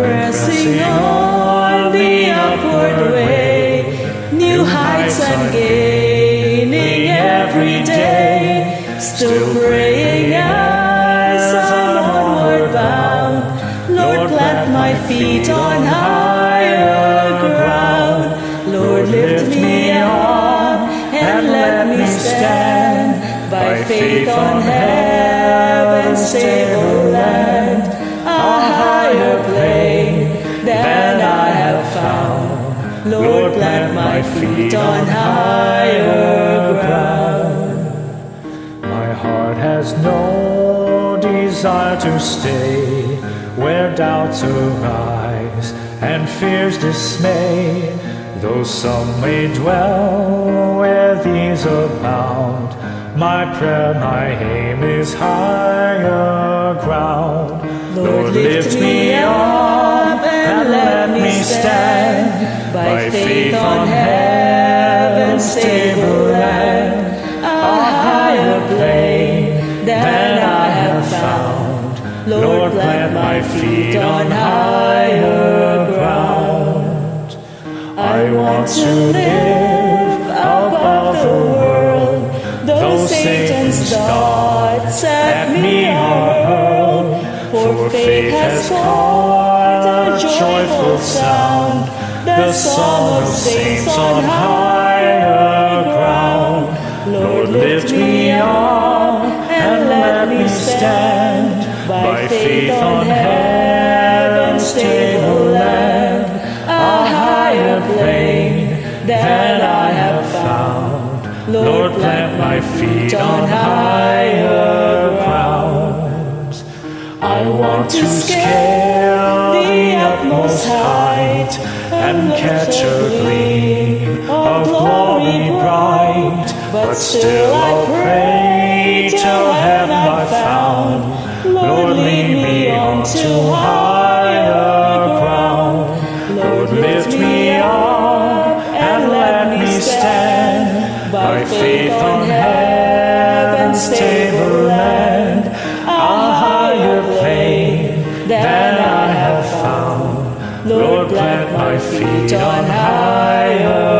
Pressing on the upward way, new heights I'm gaining every day. Still praying as I'm onward bound. Lord, plant my feet on higher ground. Lord, lift me up and let me stand by faith on heaven's stable my feet on higher ground. My heart has no desire to stay where doubts arise and fears dismay. Though some may dwell where these abound, my prayer, my aim is higher ground. Lord, lift me up me stand by faith on heaven's stable land, a higher plane than I have found. Lord, plant my feet on higher ground. I want to live the song of saints on higher ground. Lord, lift me up and let me stand by faith on heaven's stable land, a higher plane than I have found. Lord, plant my feet on higher ground. I want to scale the utmost height and catch a gleam of glory bright. But still I pray till heaven I found. Lord, lead me on to higher ground. Lord, lift me up and let me stand by faith on heaven's stable on higher.